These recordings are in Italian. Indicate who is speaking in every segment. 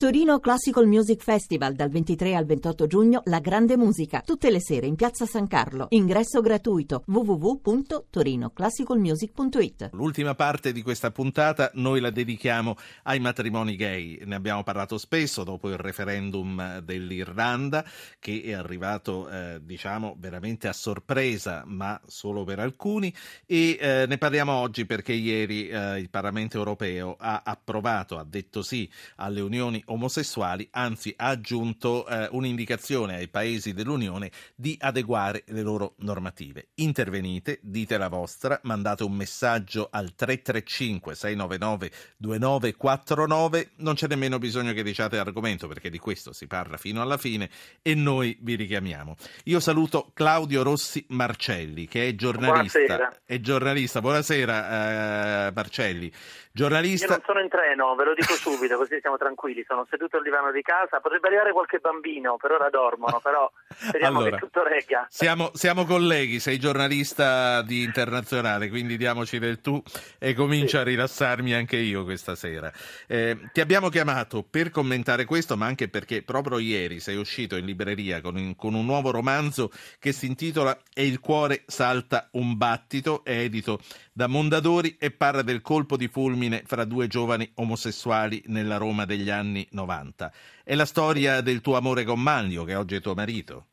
Speaker 1: Torino Classical Music Festival dal 23 al 28 giugno La Grande Musica, tutte le sere in Piazza San Carlo. Ingresso gratuito www.torinoclassicalmusic.it.
Speaker 2: L'ultima parte di questa puntata noi la dedichiamo ai matrimoni gay. Ne abbiamo parlato spesso dopo il referendum dell'Irlanda che è arrivato eh, diciamo veramente a sorpresa, ma solo per alcuni e eh, ne parliamo oggi perché ieri eh, il Parlamento europeo ha approvato, ha detto sì alle unioni omosessuali, anzi ha aggiunto eh, un'indicazione ai paesi dell'Unione di adeguare le loro normative. Intervenite, dite la vostra, mandate un messaggio al 335 699 2949, non c'è nemmeno bisogno che diciate l'argomento perché di questo si parla fino alla fine e noi vi richiamiamo. Io saluto Claudio Rossi Marcelli che è giornalista.
Speaker 3: Buonasera.
Speaker 2: È giornalista. Buonasera eh, Marcelli. Giornalista...
Speaker 3: Io non sono in treno, ve lo dico subito, così siamo tranquilli. Sono seduto al divano di casa. Potrebbe arrivare qualche bambino, per ora dormono, però speriamo
Speaker 2: allora,
Speaker 3: che tutto regga.
Speaker 2: Siamo, siamo, colleghi, sei giornalista di internazionale, quindi diamoci del tu e comincio sì. a rilassarmi anche io questa sera. Eh, ti abbiamo chiamato per commentare questo, ma anche perché proprio ieri sei uscito in libreria con, in, con un nuovo romanzo che si intitola E il cuore salta un battito, è edito da Mondadori e parla del colpo di fulmine fra due giovani omosessuali nella Roma degli anni 90. È la storia del tuo amore con Manlio, che oggi è tuo marito.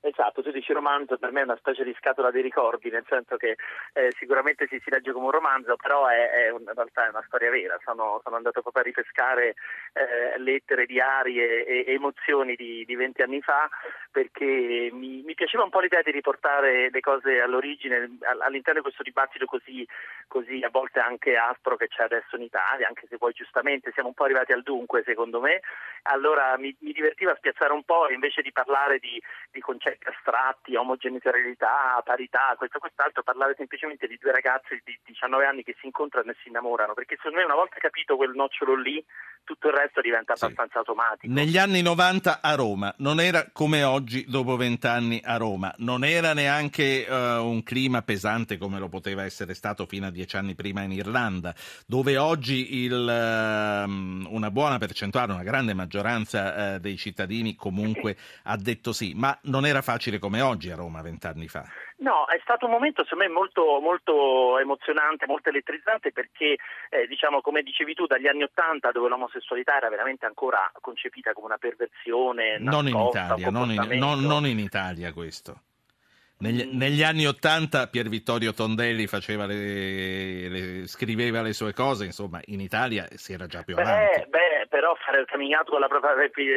Speaker 3: Esatto, tu dici romanzo, per me è una specie di scatola dei ricordi, nel senso che eh, sicuramente si, si, legge come un romanzo, però è, è un, in realtà è una storia vera. Sono, sono andato proprio a ripescare eh, lettere, diari e, e emozioni di, di 20 anni fa, perché mi, mi, piaceva un po' l'idea di riportare le cose all'origine, all'interno di questo dibattito così, così a volte anche aspro che c'è adesso in Italia, anche se poi giustamente siamo un po' arrivati al dunque secondo me. Allora mi, mi divertiva spiazzare un po' invece di parlare di, di concetti astratti, omogenitorialità, parità, questo e quest'altro, parlare semplicemente di due ragazzi di 19 anni che si incontrano e si innamorano, perché secondo me una volta capito quel nocciolo lì, tutto il resto diventa abbastanza sì. automatico.
Speaker 2: Negli anni 90 a Roma, non era come oggi dopo vent'anni a Roma, non era neanche uh, un clima pesante come lo poteva essere stato fino a dieci anni prima in Irlanda, dove oggi il, uh, una buona percentuale, una grande maggioranza uh, dei cittadini comunque ha detto sì, ma non era facile come oggi a Roma vent'anni fa.
Speaker 3: No, è stato un momento secondo me molto, molto emozionante, molto elettrizzante perché eh, diciamo come dicevi tu dagli anni Ottanta dove l'omosessualità era veramente ancora concepita come una perversione.
Speaker 2: Non in Italia, non in, non, non in Italia questo. Negli, mm. negli, anni Ottanta Pier Vittorio Tondelli le, le, scriveva le sue cose, insomma inItalia si era già più
Speaker 3: beh,
Speaker 2: avanti.
Speaker 3: Beh, però fare il coming out con la propria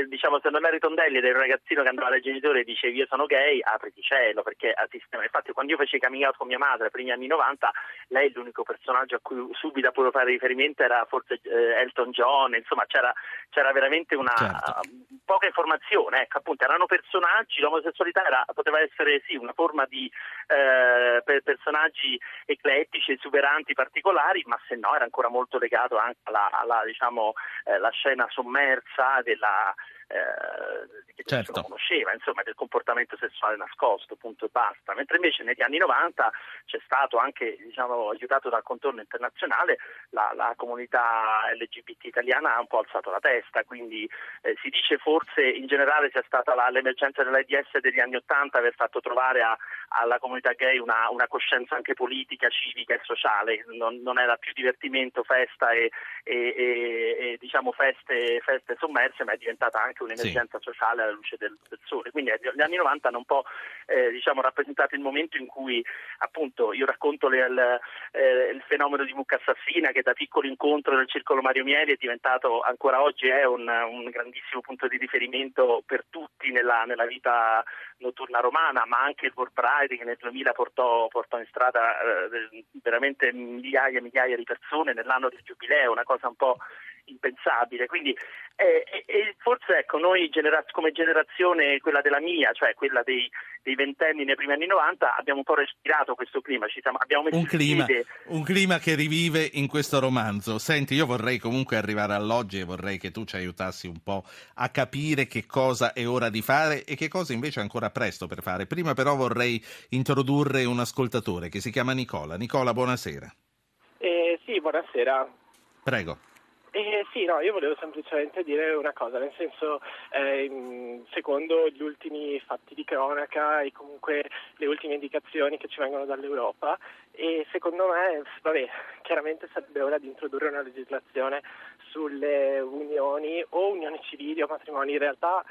Speaker 3: diciamo se non eri Tondelli ed un ragazzino che andava dai genitori e dicevi io sono gay apriti cielo perché a sistema infatti quando io feci il coming out con mia madre primi anni 90 lei l'unico personaggio a cui subito potevo fare riferimento era forse eh, Elton John insomma c'era, c'era veramente una certo. poca informazione ecco appunto erano personaggi l'omosessualità era, poteva essere sì una forma di eh, per personaggi eclettici esuberanti particolari ma se no era ancora molto legato anche alla, alla diciamo eh, la scena sommersa della, eh, che certo. nessuno conosceva, insomma, del comportamento sessuale nascosto, punto e basta. Mentre invece negli anni 90 c'è stato anche, diciamo, aiutato dal contorno internazionale, la, la comunità LGBT italiana ha un po' alzato la testa, quindi eh, si dice forse in generale sia stata la, l'emergenza dell'AIDS degli anni 80 aver fatto trovare a, alla comunità gay una, una, coscienza anche politica, civica e sociale, non, non era più divertimento, festa e, e, e, e diciamo feste, feste sommerse, ma è diventata anche un'emergenza sì. sociale alla luce del, del, sole. Quindi gli anni 90 hanno un po' eh, diciamo, rappresentato il momento in cui appunto io racconto le, il, eh, il, fenomeno di mucca assassina che da piccolo incontro nel circolo Mario Mieli è diventato ancora oggi è un, un grandissimo punto di riferimento per tutti nella, nella, vita notturna romana, ma anche il World Pride che nel 2000 portò, portò in strada eh, veramente migliaia e migliaia di persone nell'anno del giubileo, una cosa un po' impensabile. Quindi eh, eh, forse ecco, noi genera- come generazione, quella della mia, cioè quella dei, dei ventenni nei primi anni 90, abbiamo un po' respirato questo clima. Siamo,
Speaker 2: un, clima un, clima che rivive in questo romanzo. Senti, io vorrei comunque arrivare all'oggi e vorrei che tu ci aiutassi un po' a capire che cosa è ora di fare e che cosa invece è ancora presto per fare. Prima però vorrei introdurre un ascoltatore che si chiama Nicola. Nicola, buonasera.
Speaker 4: Eh, sì, buonasera.
Speaker 2: Prego.
Speaker 4: Eh, sì, no, io volevo semplicemente dire una cosa, nel senso, eh, secondo gli ultimi fatti di cronaca e comunque le ultime indicazioni che ci vengono dall'Europa, e secondo me, vabbè, chiaramente sarebbe ora di introdurre una legislazione sulle unioni o unioni civili o matrimoni. In realtà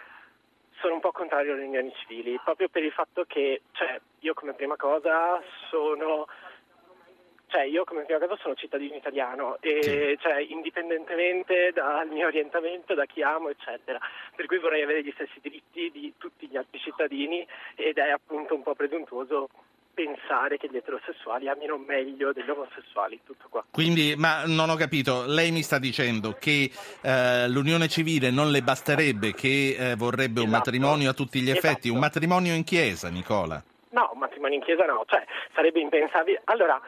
Speaker 4: sono un po' contrario alle unioni civili, proprio per il fatto che, cioè, io come prima cosa sono cioè io come prima cosa sono cittadino italiano e cioè, indipendentemente dal mio orientamento, da chi amo, eccetera. Per cui vorrei avere gli stessi diritti di tutti gli altri cittadini ed è appunto un po' presuntuoso pensare che gli eterosessuali amino meglio degli omosessuali, tutto qua.
Speaker 2: Quindi, ma non ho capito, lei mi sta dicendo che eh, l'unione civile non le basterebbe, che eh, vorrebbe esatto. un matrimonio a tutti gli effetti, esatto. un matrimonio in chiesa, Nicola?
Speaker 4: No, un matrimonio in chiesa no, cioè sarebbe impensabile. Allora,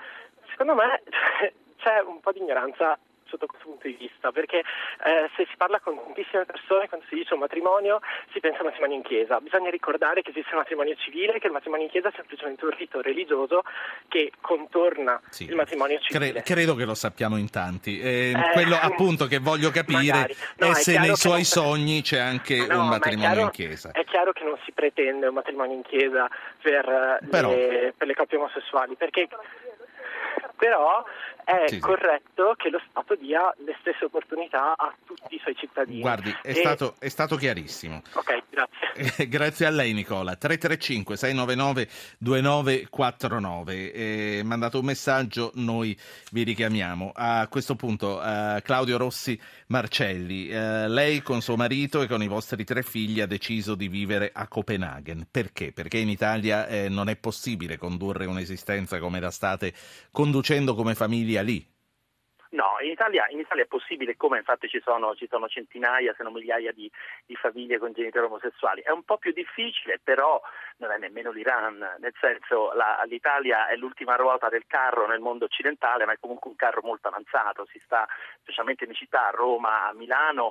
Speaker 4: secondo me c'è un po' di ignoranza sotto questo punto di vista, perché eh, se si parla con tantissime persone, quando si dice un matrimonio, si pensa a un matrimonio in chiesa. Bisogna ricordare che esiste un matrimonio civile, che il matrimonio in chiesa è semplicemente un rito religioso che contorna sì. il matrimonio civile.
Speaker 2: Cre- credo che lo sappiamo in tanti. Eh, eh, quello appunto che voglio capire no, è se nei suoi sogni c'è anche no, un matrimonio chiaro, in chiesa.
Speaker 4: È chiaro che non si pretende un matrimonio in chiesa per, Però... le, per le coppie omosessuali, perché però è sì, corretto sì. che lo Stato dia le stesse opportunità a tutti i suoi cittadini.
Speaker 2: Guardi, è, e... stato, è stato, chiarissimo.
Speaker 4: Ok, grazie.
Speaker 2: grazie a lei Nicola. 335 699 2949. Eh, mandate un messaggio, noi vi richiamiamo. A questo punto eh, Claudio Rossi Marcelli, eh, lei con suo marito e con i vostri tre figli ha deciso di vivere a Copenaghen. Perché? Perché in Italia eh, non è possibile condurre un'esistenza come la state conducendo come famiglia lì.
Speaker 3: No, in Italia, in Italia, è possibile, come infatti ci sono, ci sono centinaia, se non migliaia di, di, famiglie con genitori omosessuali. È un po' più difficile, però non è nemmeno l'Iran, nel senso la, l'Italia è l'ultima ruota del carro nel mondo occidentale, ma è comunque un carro molto avanzato, si sta specialmente in città, a Roma, a Milano,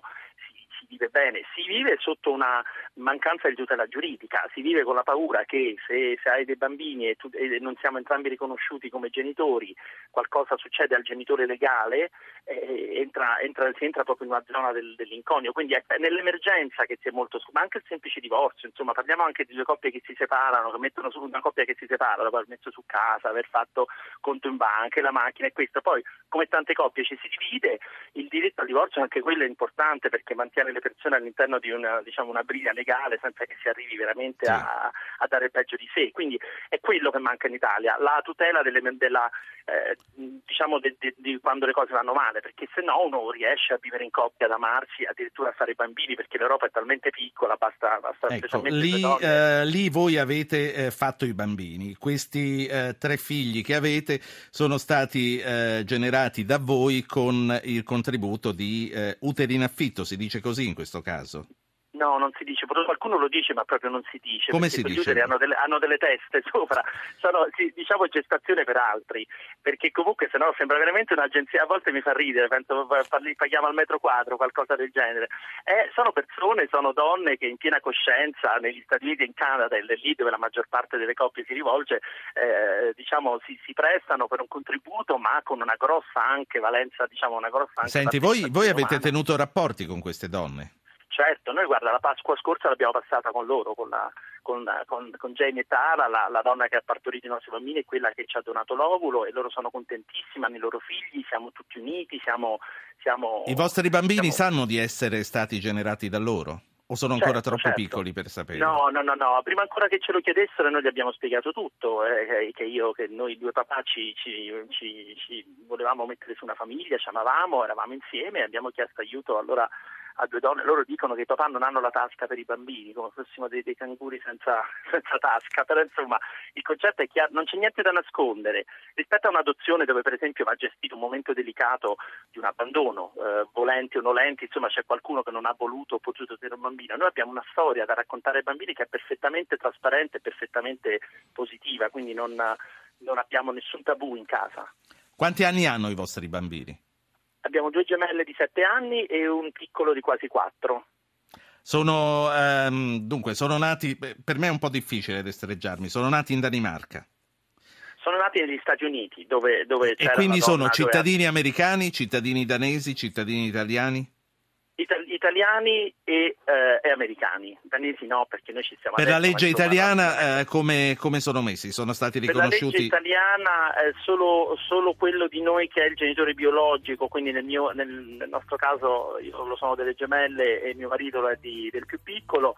Speaker 3: si vive bene, si vive sotto una mancanza di tutela giuridica, si vive con la paura che se, se hai dei bambini e, tu, e, non siamo entrambi riconosciuti come genitori, qualcosa succede al genitore legale, eh, entra, entra, si entra proprio in una zona del, dell'inconio. Quindi è nell'emergenza che si è molto, ma anche il semplice divorzio, insomma parliamo anche di due coppie che si separano, che mettono su una coppia che si separa dopo aver messo su casa, aver fatto conto in banca, la macchina e questo. Poi come tante coppie ci si divide, il diritto al divorzio anche quello è importante perché mantiene le persone all'interno di una, diciamo, una briglia legale senza che si arrivi veramente sì. a, a, dare il peggio di sé. Quindi è quello che manca in Italia, la tutela delle, della, eh, diciamo de, de, di quando le cose vanno male, perché se no uno riesce a vivere in coppia, ad amarsi, addirittura a fare bambini, perché l'Europa è talmente piccola, basta, basta
Speaker 2: ecco, lì, eh, lì, voi avete eh, fatto i bambini, questi eh, tre figli che avete sono stati eh, generati da voi con il contributo di eh, uteri in affitto, si dice così in questo caso?
Speaker 3: No, non si dice, qualcuno lo dice ma proprio non si dice.
Speaker 2: Come si dice?
Speaker 3: Hanno delle, hanno delle teste sopra, sono diciamo gestazione per altri, perché comunque se no sembra veramente un'agenzia, a volte mi fa ridere, penso paghiamo al metro quadro, qualcosa del genere. Eh, sono persone, sono donne che in piena coscienza negli Stati Uniti e in Canada, è lì dove la maggior parte delle coppie si rivolge, eh, diciamo si, si, prestano per un contributo ma con una grossa anche valenza, diciamo una grossa anche
Speaker 2: Senti, voi, voi avete tenuto rapporti con queste donne?
Speaker 3: Certo, noi guarda, la Pasqua scorsa l'abbiamo passata con loro, con, la, con, con, con Jamie e Tara, la, la, donna che ha partorito i nostri bambini e quella che ci ha donato l'ovulo e loro sono contentissimi, hanno i loro figli, siamo tutti uniti, siamo... siamo
Speaker 2: I vostri bambini siamo... sanno di essere stati generati da loro? O sono ancora certo, troppo certo. piccoli per sapere?
Speaker 3: No, no, no, no, prima ancora che ce lo chiedessero noi gli abbiamo spiegato tutto, eh, che io, che noi due papà ci, ci, ci, ci volevamo mettere su una famiglia, ci amavamo, eravamo insieme, abbiamo chiesto aiuto allora a due donne, loro dicono che i papà non hanno la tasca per i bambini, come fossimo dei, dei canguri senza, senza, tasca, però insomma il concetto è chiaro, non c'è niente da nascondere. Rispetto a un'adozione dove per esempio va gestito un momento delicato di un abbandono, eh, volenti o nolenti, insomma c'è qualcuno che non ha voluto o potuto tenere un bambino, noi abbiamo una storia da raccontare ai bambini che è perfettamente trasparente e perfettamente positiva, quindi non, non abbiamo nessun tabù in casa.
Speaker 2: Quanti anni hanno i vostri bambini?
Speaker 3: Abbiamo due gemelle di 7 anni e un piccolo di quasi 4.
Speaker 2: Sono, ehm, dunque, sono nati, per me è un po' difficile destreggiarmi, sono nati in Danimarca.
Speaker 3: Sono nati negli Stati Uniti, dove, dove
Speaker 2: E quindi sono cittadini
Speaker 3: dove...
Speaker 2: americani, cittadini danesi, cittadini italiani?
Speaker 3: Italiani e, eh, e, americani, danesi no perché noi ci siamo
Speaker 2: Per la legge italiana eh, come, come, sono messi? Sono stati riconosciuti?
Speaker 3: Per la legge italiana eh, solo, solo, quello di noi che è il genitore biologico, quindi nel, mio, nel, nel nostro caso io lo sono delle gemelle e mio marito è di, del più piccolo,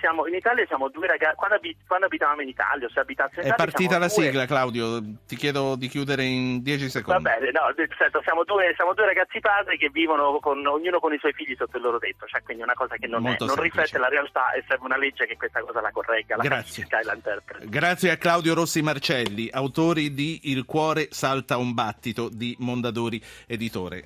Speaker 3: siamo, in Italia siamo due ragazzi, quando, abit, quando, abitavamo in Italia, se abitassi in
Speaker 2: Italia... È partita la
Speaker 3: due...
Speaker 2: sigla Claudio, ti chiedo di chiudere in dieci secondi.
Speaker 3: Va bene, no, certo, siamo, due, siamo due ragazzi padri che vivono con, ognuno con i suoi figli sotto il loro tetto, cioè quindi una cosa che non, è, non riflette la realtà e serve una legge che questa cosa la corregga, la
Speaker 2: Grazie.
Speaker 3: e la.
Speaker 2: Grazie a Claudio Rossi Marcelli, autori di Il cuore salta un battito di Mondadori Editore.